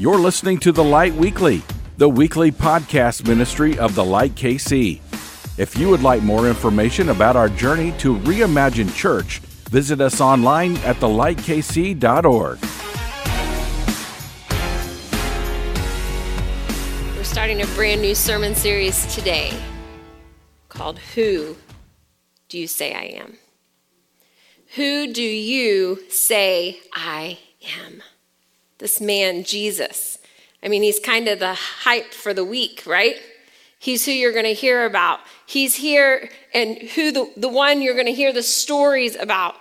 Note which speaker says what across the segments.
Speaker 1: You're listening to The Light Weekly, the weekly podcast ministry of The Light KC. If you would like more information about our journey to reimagine church, visit us online at thelightkc.org.
Speaker 2: We're starting a brand new sermon series today called Who Do You Say I Am? Who do you say I am? This man, Jesus. I mean, he's kind of the hype for the week, right? He's who you're going to hear about. He's here and who the, the one you're going to hear the stories about.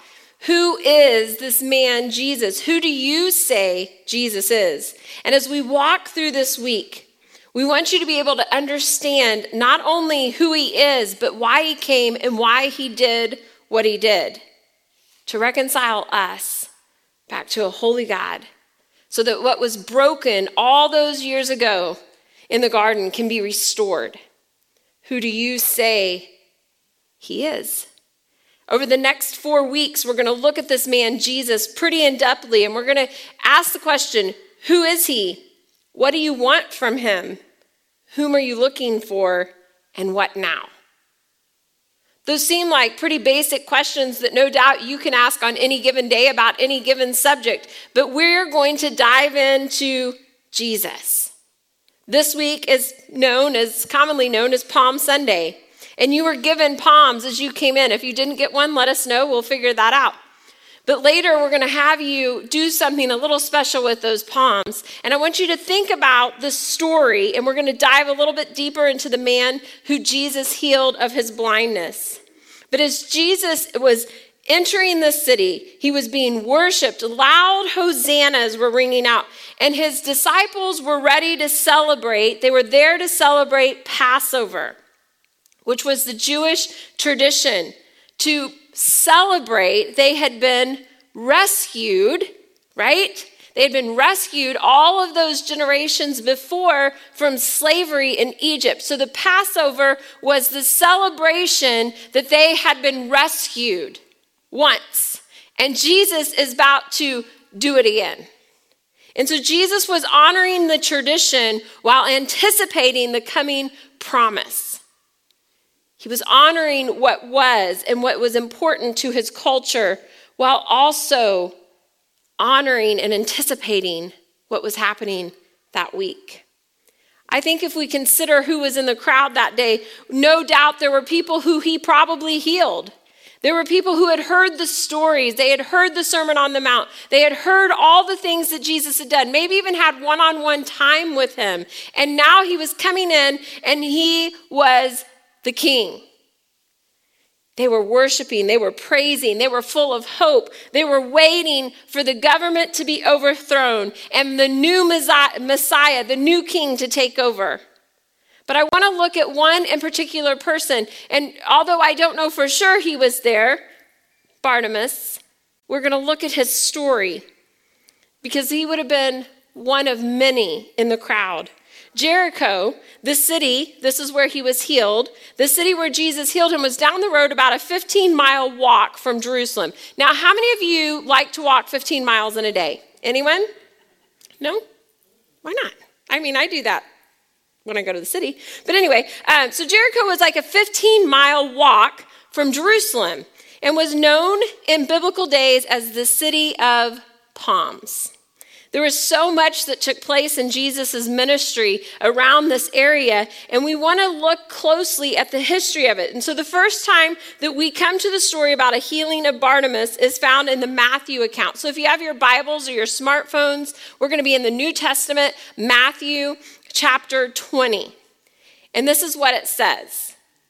Speaker 2: Who is this man, Jesus? Who do you say Jesus is? And as we walk through this week, we want you to be able to understand not only who he is, but why he came and why he did what he did to reconcile us back to a holy God so that what was broken all those years ago in the garden can be restored. Who do you say he is? Over the next four weeks, we're going to look at this man, Jesus, pretty in depthly, and we're going to ask the question Who is he? What do you want from him? Whom are you looking for? And what now? Those seem like pretty basic questions that no doubt you can ask on any given day about any given subject, but we're going to dive into Jesus. This week is known as commonly known as Palm Sunday. And you were given palms as you came in. If you didn't get one, let us know. We'll figure that out. But later, we're going to have you do something a little special with those palms. And I want you to think about the story, and we're going to dive a little bit deeper into the man who Jesus healed of his blindness. But as Jesus was entering the city, he was being worshiped. Loud hosannas were ringing out, and his disciples were ready to celebrate. They were there to celebrate Passover, which was the Jewish tradition to celebrate they had been rescued, right? They had been rescued all of those generations before from slavery in Egypt. So the Passover was the celebration that they had been rescued once. And Jesus is about to do it again. And so Jesus was honoring the tradition while anticipating the coming promise. He was honoring what was and what was important to his culture while also honoring and anticipating what was happening that week. I think if we consider who was in the crowd that day, no doubt there were people who he probably healed. There were people who had heard the stories. They had heard the Sermon on the Mount. They had heard all the things that Jesus had done, maybe even had one on one time with him. And now he was coming in and he was the king. They were worshiping, they were praising, they were full of hope. They were waiting for the government to be overthrown and the new Messiah, the new king, to take over. But I want to look at one in particular person. And although I don't know for sure he was there, Barnabas, we're going to look at his story because he would have been one of many in the crowd. Jericho, the city, this is where he was healed. The city where Jesus healed him was down the road about a 15 mile walk from Jerusalem. Now, how many of you like to walk 15 miles in a day? Anyone? No? Why not? I mean, I do that when I go to the city. But anyway, um, so Jericho was like a 15 mile walk from Jerusalem and was known in biblical days as the city of palms. There was so much that took place in Jesus' ministry around this area, and we want to look closely at the history of it. And so, the first time that we come to the story about a healing of Bartimaeus is found in the Matthew account. So, if you have your Bibles or your smartphones, we're going to be in the New Testament, Matthew chapter 20. And this is what it says.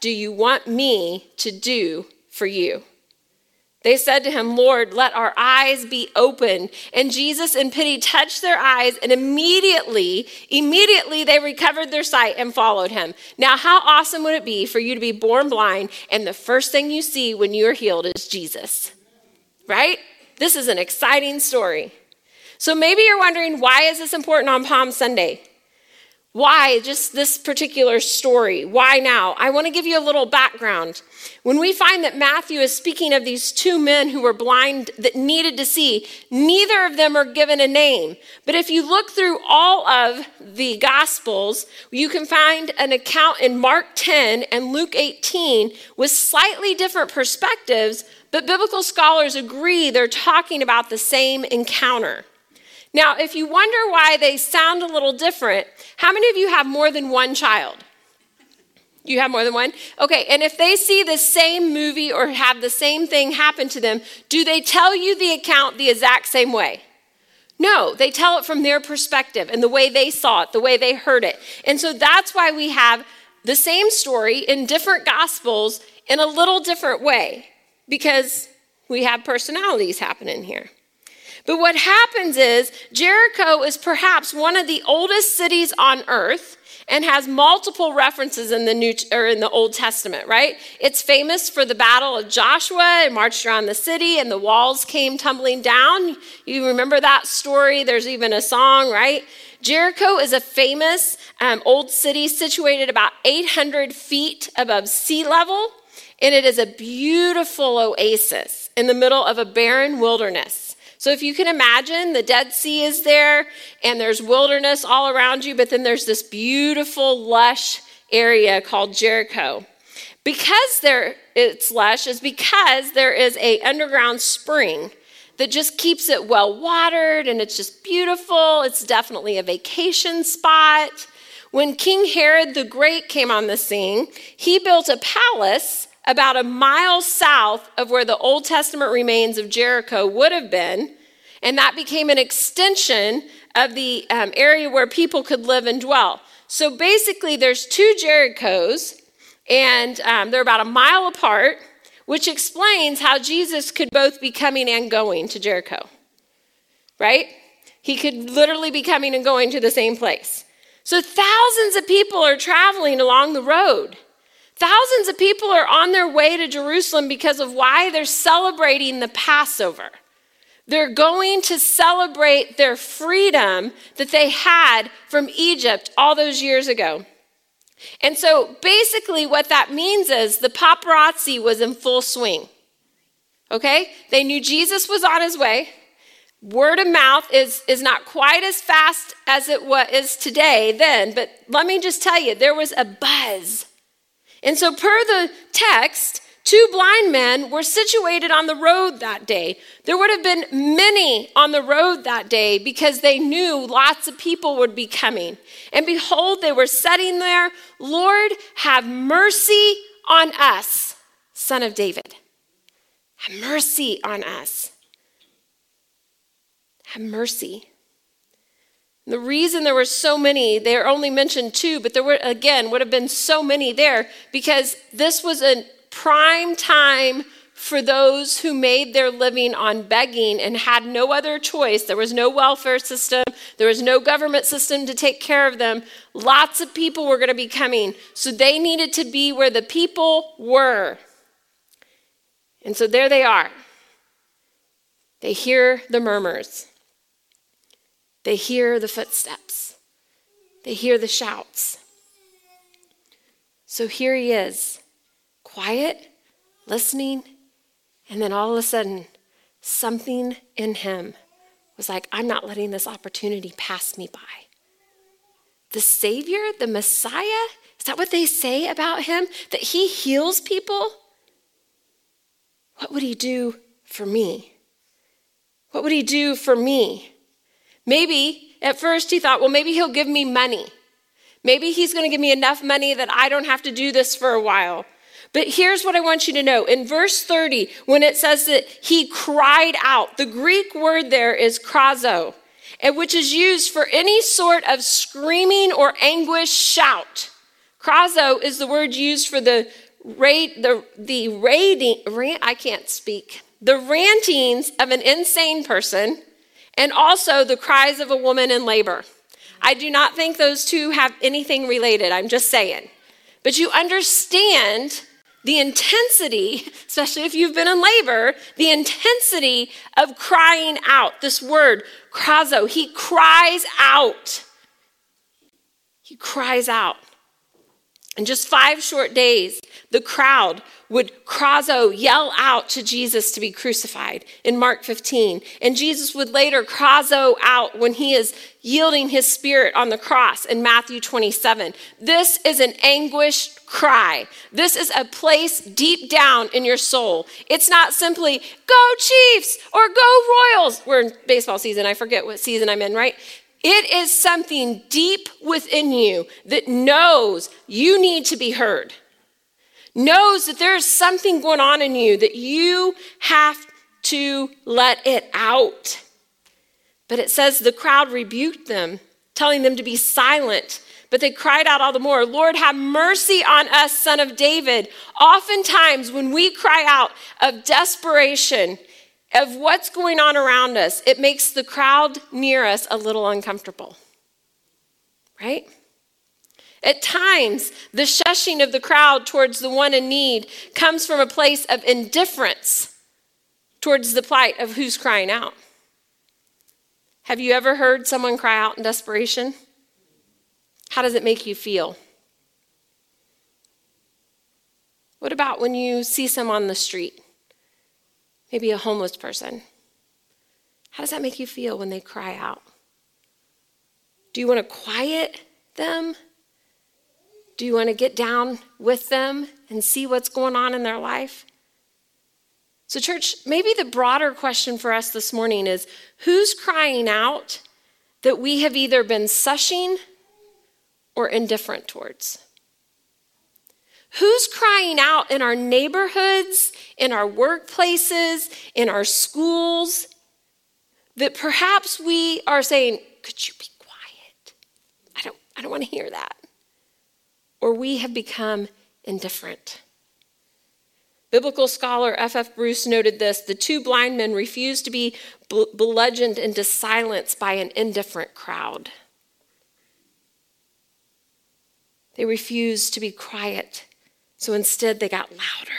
Speaker 2: do you want me to do for you? They said to him, Lord, let our eyes be opened. And Jesus, in pity, touched their eyes, and immediately, immediately they recovered their sight and followed him. Now, how awesome would it be for you to be born blind, and the first thing you see when you're healed is Jesus? Right? This is an exciting story. So maybe you're wondering, why is this important on Palm Sunday? Why just this particular story? Why now? I want to give you a little background. When we find that Matthew is speaking of these two men who were blind that needed to see, neither of them are given a name. But if you look through all of the Gospels, you can find an account in Mark 10 and Luke 18 with slightly different perspectives, but biblical scholars agree they're talking about the same encounter. Now, if you wonder why they sound a little different, how many of you have more than one child? You have more than one? Okay, and if they see the same movie or have the same thing happen to them, do they tell you the account the exact same way? No, they tell it from their perspective and the way they saw it, the way they heard it. And so that's why we have the same story in different gospels in a little different way, because we have personalities happening here. But what happens is Jericho is perhaps one of the oldest cities on earth and has multiple references in the New or in the Old Testament, right? It's famous for the battle of Joshua and marched around the city and the walls came tumbling down. You remember that story? There's even a song, right? Jericho is a famous um, old city situated about 800 feet above sea level, and it is a beautiful oasis in the middle of a barren wilderness. So if you can imagine, the Dead Sea is there and there's wilderness all around you, but then there's this beautiful, lush area called Jericho. Because there it's lush is because there is a underground spring that just keeps it well watered and it's just beautiful. It's definitely a vacation spot. When King Herod the Great came on the scene, he built a palace about a mile south of where the Old Testament remains of Jericho would have been. And that became an extension of the um, area where people could live and dwell. So basically, there's two Jerichos, and um, they're about a mile apart, which explains how Jesus could both be coming and going to Jericho. Right? He could literally be coming and going to the same place. So thousands of people are traveling along the road. Thousands of people are on their way to Jerusalem because of why they're celebrating the Passover. They're going to celebrate their freedom that they had from Egypt all those years ago. And so basically, what that means is the paparazzi was in full swing. Okay? They knew Jesus was on his way. Word of mouth is, is not quite as fast as it was is today then, but let me just tell you, there was a buzz and so, per the text, two blind men were situated on the road that day. There would have been many on the road that day because they knew lots of people would be coming. And behold, they were sitting there, Lord, have mercy on us, son of David. Have mercy on us. Have mercy. The reason there were so many, they are only mentioned two, but there were, again, would have been so many there because this was a prime time for those who made their living on begging and had no other choice. There was no welfare system, there was no government system to take care of them. Lots of people were going to be coming. So they needed to be where the people were. And so there they are. They hear the murmurs. They hear the footsteps, they hear the shouts. So here he is, quiet, listening, and then all of a sudden, something in him was like, I'm not letting this opportunity pass me by. The Savior, the Messiah, is that what they say about him? That he heals people? What would he do for me? What would he do for me? Maybe at first he thought, well, maybe he'll give me money. Maybe he's going to give me enough money that I don't have to do this for a while. But here's what I want you to know. In verse 30, when it says that he cried out, the Greek word there is krazo, which is used for any sort of screaming or anguish shout. Krazo is the word used for the rate, the, the rating, I can't speak. the rantings of an insane person, and also the cries of a woman in labor. I do not think those two have anything related. I'm just saying. But you understand the intensity, especially if you've been in labor, the intensity of crying out. This word, krazo, he cries out. He cries out. In just five short days, the crowd would krazo yell out to Jesus to be crucified in Mark 15. And Jesus would later krazo out when he is yielding his spirit on the cross in Matthew 27. This is an anguished cry. This is a place deep down in your soul. It's not simply go Chiefs or go Royals. We're in baseball season. I forget what season I'm in, right? It is something deep within you that knows you need to be heard, knows that there is something going on in you that you have to let it out. But it says the crowd rebuked them, telling them to be silent. But they cried out all the more, Lord, have mercy on us, son of David. Oftentimes, when we cry out of desperation, of what's going on around us, it makes the crowd near us a little uncomfortable. Right? At times, the shushing of the crowd towards the one in need comes from a place of indifference towards the plight of who's crying out. Have you ever heard someone cry out in desperation? How does it make you feel? What about when you see someone on the street? Maybe a homeless person. How does that make you feel when they cry out? Do you want to quiet them? Do you want to get down with them and see what's going on in their life? So, church, maybe the broader question for us this morning is who's crying out that we have either been sushing or indifferent towards? Who's crying out in our neighborhoods, in our workplaces, in our schools, that perhaps we are saying, Could you be quiet? I don't, I don't want to hear that. Or we have become indifferent. Biblical scholar F.F. Bruce noted this the two blind men refused to be bludgeoned into silence by an indifferent crowd. They refused to be quiet so instead, they got louder.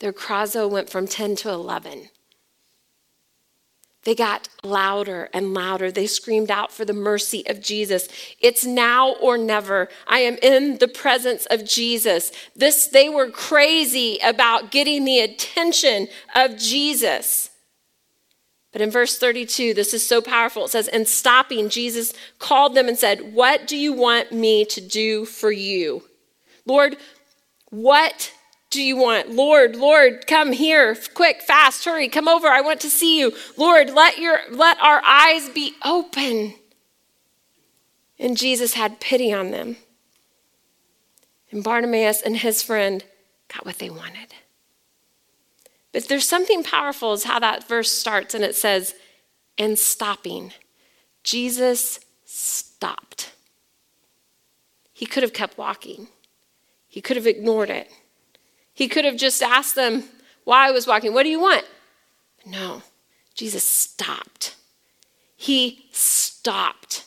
Speaker 2: Their krazo went from 10 to 11. They got louder and louder. They screamed out for the mercy of Jesus. It's now or never. I am in the presence of Jesus. This they were crazy about getting the attention of Jesus. But in verse 32, this is so powerful. It says, "And stopping, Jesus called them and said, "What do you want me to do for you?" Lord, what do you want? Lord, Lord, come here, quick, fast, hurry, come over. I want to see you. Lord, let your let our eyes be open. And Jesus had pity on them. And Bartimaeus and his friend got what they wanted. But there's something powerful is how that verse starts and it says, and stopping. Jesus stopped. He could have kept walking. He could have ignored it. He could have just asked them why I was walking. What do you want? No, Jesus stopped. He stopped.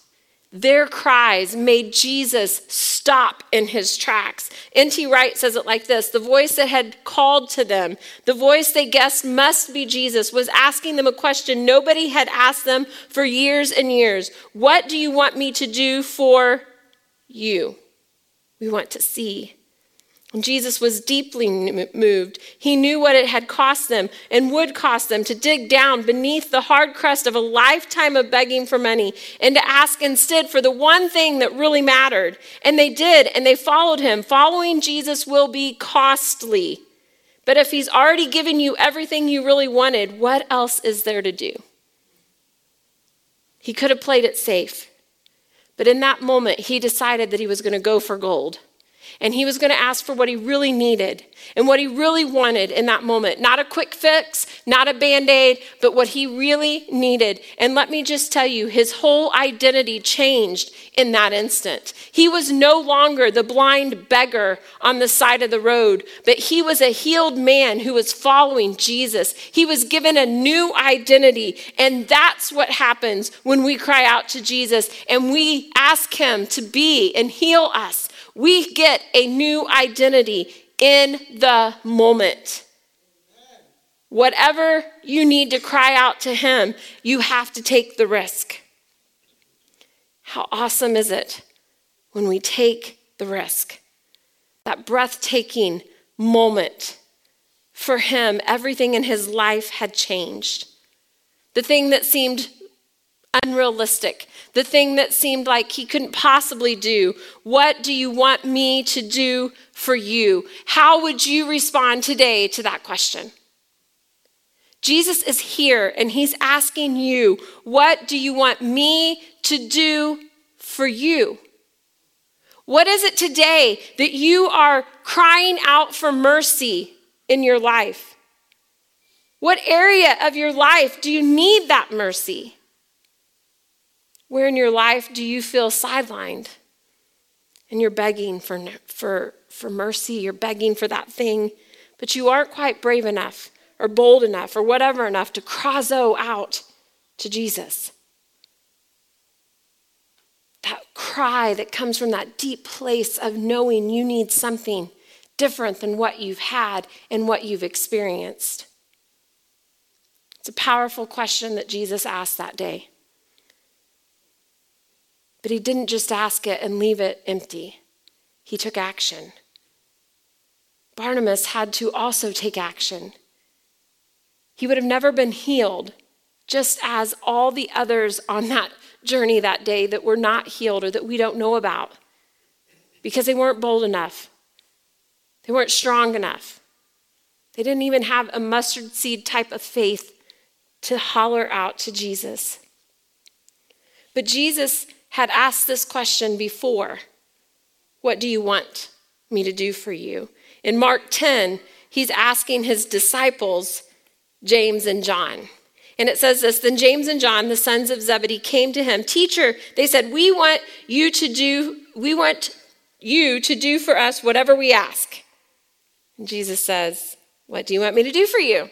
Speaker 2: Their cries made Jesus stop in his tracks. N.T. Wright says it like this The voice that had called to them, the voice they guessed must be Jesus, was asking them a question nobody had asked them for years and years What do you want me to do for you? We want to see Jesus was deeply moved. He knew what it had cost them and would cost them to dig down beneath the hard crust of a lifetime of begging for money and to ask instead for the one thing that really mattered. And they did, and they followed him. Following Jesus will be costly. But if he's already given you everything you really wanted, what else is there to do? He could have played it safe. But in that moment, he decided that he was going to go for gold. And he was going to ask for what he really needed and what he really wanted in that moment. Not a quick fix, not a band aid, but what he really needed. And let me just tell you, his whole identity changed in that instant. He was no longer the blind beggar on the side of the road, but he was a healed man who was following Jesus. He was given a new identity. And that's what happens when we cry out to Jesus and we ask him to be and heal us we get a new identity in the moment. Whatever you need to cry out to Him, you have to take the risk. How awesome is it when we take the risk? That breathtaking moment for him, everything in his life had changed. The thing that seemed unrealistic, the thing that seemed like he couldn't possibly do. What do you want me to do for you? How would you respond today to that question? Jesus is here and he's asking you, What do you want me to do for you? What is it today that you are crying out for mercy in your life? What area of your life do you need that mercy? Where in your life do you feel sidelined? And you're begging for, for, for mercy, you're begging for that thing, but you aren't quite brave enough or bold enough or whatever enough to krazo out to Jesus. That cry that comes from that deep place of knowing you need something different than what you've had and what you've experienced. It's a powerful question that Jesus asked that day. But he didn't just ask it and leave it empty, he took action. Barnabas had to also take action. He would have never been healed, just as all the others on that journey that day that were not healed or that we don't know about, because they weren't bold enough. They weren't strong enough. They didn't even have a mustard seed type of faith to holler out to Jesus. But Jesus had asked this question before What do you want me to do for you? In Mark 10, he's asking his disciples, James and John. And it says this Then James and John, the sons of Zebedee, came to him. Teacher, they said, We want you to do, we want you to do for us whatever we ask. And Jesus says, What do you want me to do for you?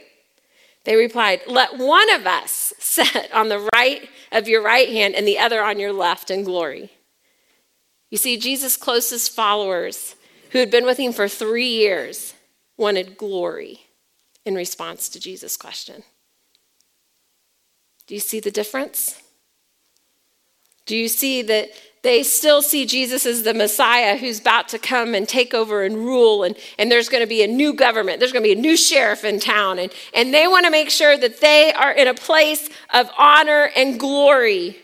Speaker 2: They replied, Let one of us sit on the right of your right hand and the other on your left in glory. You see, Jesus' closest followers, who had been with him for three years, wanted glory in response to Jesus' question. Do you see the difference? Do you see that they still see Jesus as the Messiah who's about to come and take over and rule, and, and there's going to be a new government, there's going to be a new sheriff in town, and, and they want to make sure that they are in a place of honor and glory.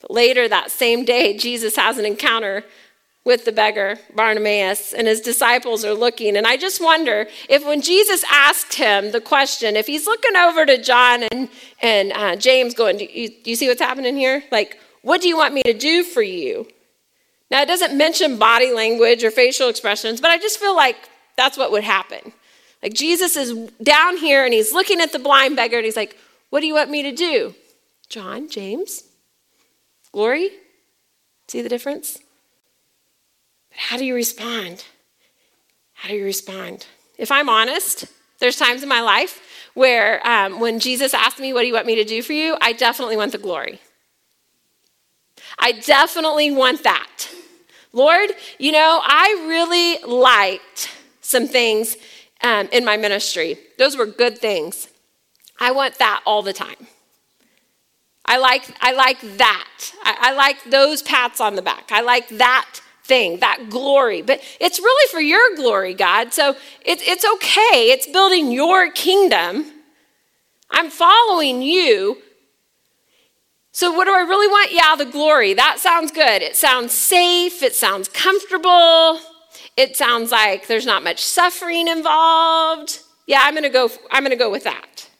Speaker 2: But later that same day, Jesus has an encounter with the beggar, Bartimaeus, and his disciples are looking. And I just wonder if when Jesus asked him the question, if he's looking over to John and, and uh, James going, do you, do you see what's happening here? Like, what do you want me to do for you? Now, it doesn't mention body language or facial expressions, but I just feel like that's what would happen. Like Jesus is down here and he's looking at the blind beggar and he's like, What do you want me to do? John, James, Glory? See the difference? But how do you respond? How do you respond? If I'm honest, there's times in my life where um, when Jesus asked me, What do you want me to do for you? I definitely want the glory. I definitely want that. Lord, you know, I really liked some things um, in my ministry. Those were good things. I want that all the time. I like, I like that. I, I like those pats on the back. I like that thing, that glory. But it's really for your glory, God. So it, it's okay. It's building your kingdom. I'm following you, so, what do I really want? Yeah, the glory. That sounds good. It sounds safe. It sounds comfortable. It sounds like there's not much suffering involved. Yeah, I'm going to go I'm going to go with that.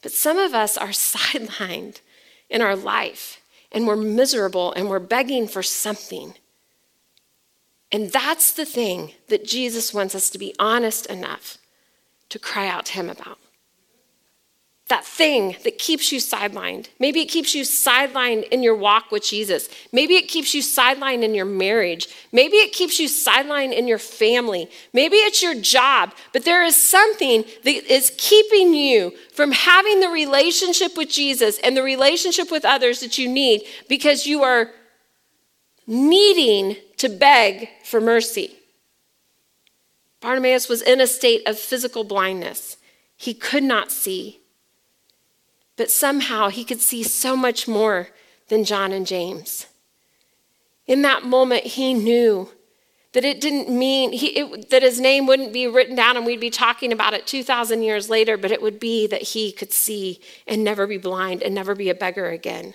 Speaker 2: But some of us are sidelined in our life and we're miserable and we're begging for something. And that's the thing that Jesus wants us to be honest enough to cry out to Him about. That thing that keeps you sidelined. Maybe it keeps you sidelined in your walk with Jesus. Maybe it keeps you sidelined in your marriage. Maybe it keeps you sidelined in your family. Maybe it's your job. But there is something that is keeping you from having the relationship with Jesus and the relationship with others that you need because you are needing to beg for mercy. Bartimaeus was in a state of physical blindness. He could not see. But somehow he could see so much more than John and James. In that moment, he knew that it didn't mean he, it, that his name wouldn't be written down and we'd be talking about it 2,000 years later, but it would be that he could see and never be blind and never be a beggar again.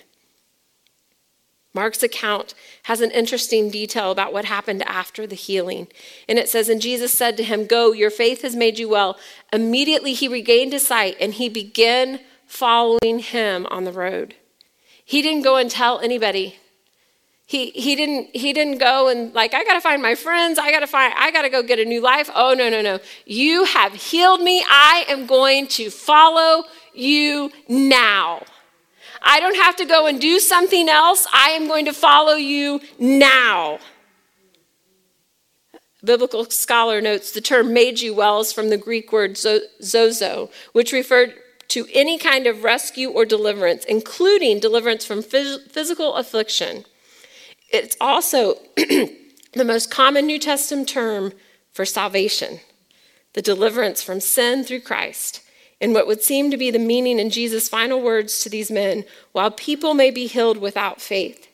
Speaker 2: Mark's account has an interesting detail about what happened after the healing. And it says, And Jesus said to him, Go, your faith has made you well. Immediately he regained his sight and he began following him on the road. He didn't go and tell anybody. He, he didn't he didn't go and like I gotta find my friends I gotta find I gotta go get a new life oh no no no you have healed me I am going to follow you now I don't have to go and do something else. I am going to follow you now. Biblical scholar notes the term made you well is from the Greek word sozo, which referred to any kind of rescue or deliverance, including deliverance from phys- physical affliction. It's also the most common New Testament term for salvation, the deliverance from sin through Christ in what would seem to be the meaning in Jesus' final words to these men while people may be healed without faith,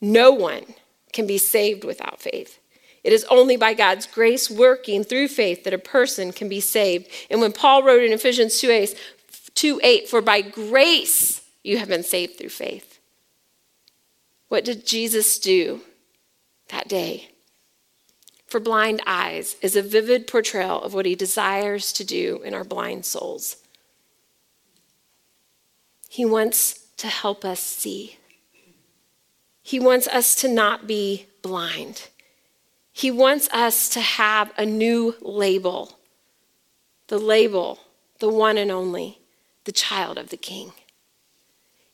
Speaker 2: no one can be saved without faith. It is only by God's grace working through faith that a person can be saved. And when Paul wrote in Ephesians 2 8, 2 8 for by grace you have been saved through faith. What did Jesus do that day? for blind eyes is a vivid portrayal of what he desires to do in our blind souls. He wants to help us see. He wants us to not be blind. He wants us to have a new label the label, the one and only, the child of the king.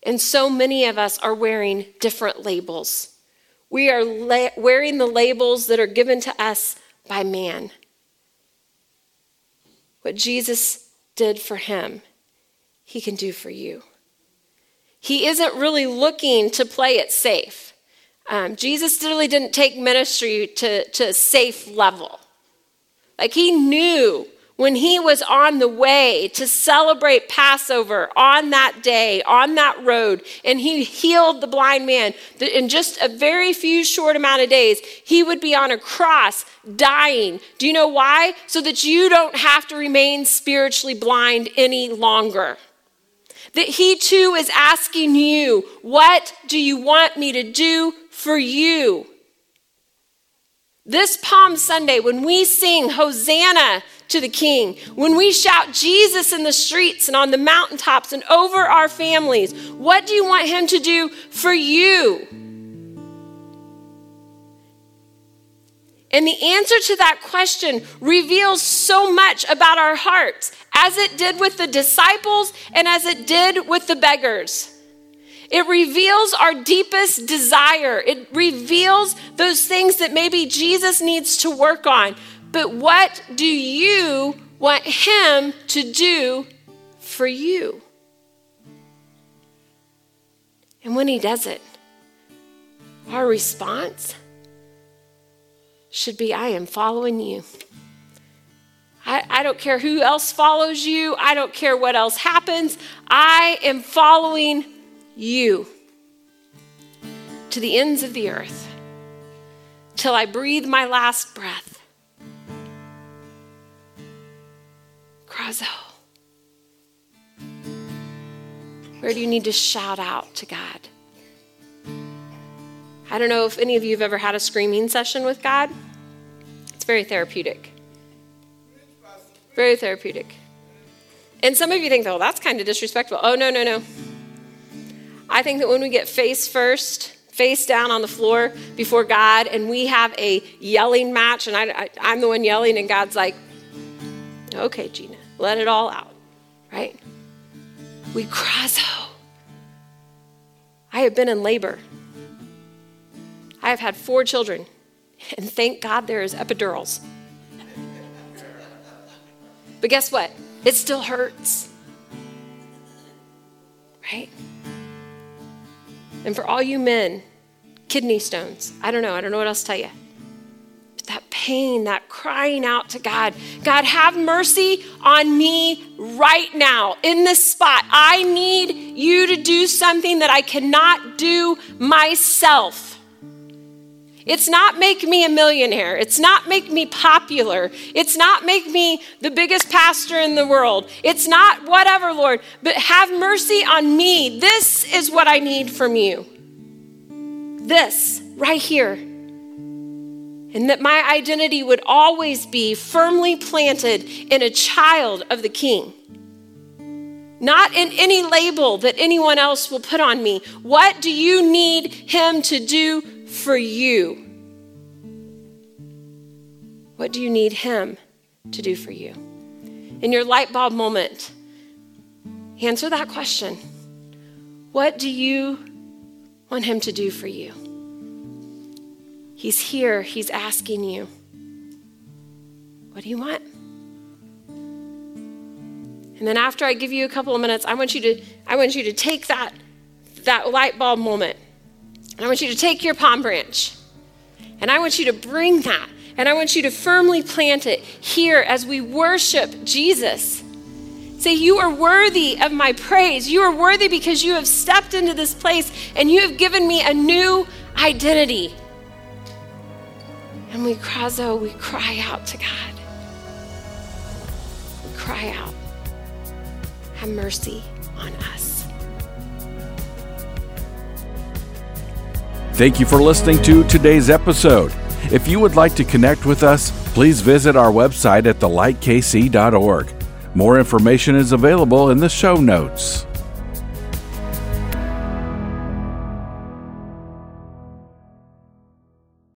Speaker 2: And so many of us are wearing different labels. We are la- wearing the labels that are given to us by man. What Jesus did for him, he can do for you. He isn't really looking to play it safe. Um, Jesus really didn't take ministry to, to a safe level. Like he knew when he was on the way to celebrate Passover on that day, on that road, and he healed the blind man, in just a very few short amount of days, he would be on a cross dying. Do you know why? So that you don't have to remain spiritually blind any longer. That he too is asking you, What do you want me to do for you? This Palm Sunday, when we sing Hosanna to the King, when we shout Jesus in the streets and on the mountaintops and over our families, what do you want Him to do for you? And the answer to that question reveals so much about our hearts, as it did with the disciples and as it did with the beggars. It reveals our deepest desire. It reveals those things that maybe Jesus needs to work on. But what do you want Him to do for you? And when He does it, our response should be I am following you. I, I, don't care who else follows you. I don't care what else happens. I am following you to the ends of the earth till I breathe my last breath. Krazo. Where do you need to shout out to God? I don't know if any of you have ever had a screaming session with God. It's very therapeutic. Very therapeutic. And some of you think, oh, that's kind of disrespectful. Oh, no, no, no. I think that when we get face first, face down on the floor before God and we have a yelling match, and I, am the one yelling, and God's like, okay, Gina, let it all out, right? We krazo. I have been in labor. I have had four children, and thank God there is epidurals. But guess what? It still hurts. Right? And for all you men, kidney stones. I don't know. I don't know what else to tell you. That pain, that crying out to God God, have mercy on me right now in this spot. I need you to do something that I cannot do myself. It's not make me a millionaire. It's not make me popular. It's not make me the biggest pastor in the world. It's not whatever, Lord, but have mercy on me. This is what I need from you. This right here. And that my identity would always be firmly planted in a child of the King not in any label that anyone else will put on me. What do you need him to do for you? What do you need Him to do for you? In your light bulb moment, answer that question. What do you want Him to do for you? He's here, He's asking you. What do you want? And then after I give you a couple of minutes, I want you to I want you to take that that light bulb moment. And I want you to take your palm branch. And I want you to bring that and I want you to firmly plant it here as we worship Jesus. Say, You are worthy of my praise. You are worthy because you have stepped into this place and you have given me a new identity. And we krazo, we cry out to God. We cry out, Have mercy on us.
Speaker 1: Thank you for listening to today's episode. If you would like to connect with us, please visit our website at thelightkc.org. More information is available in the show notes.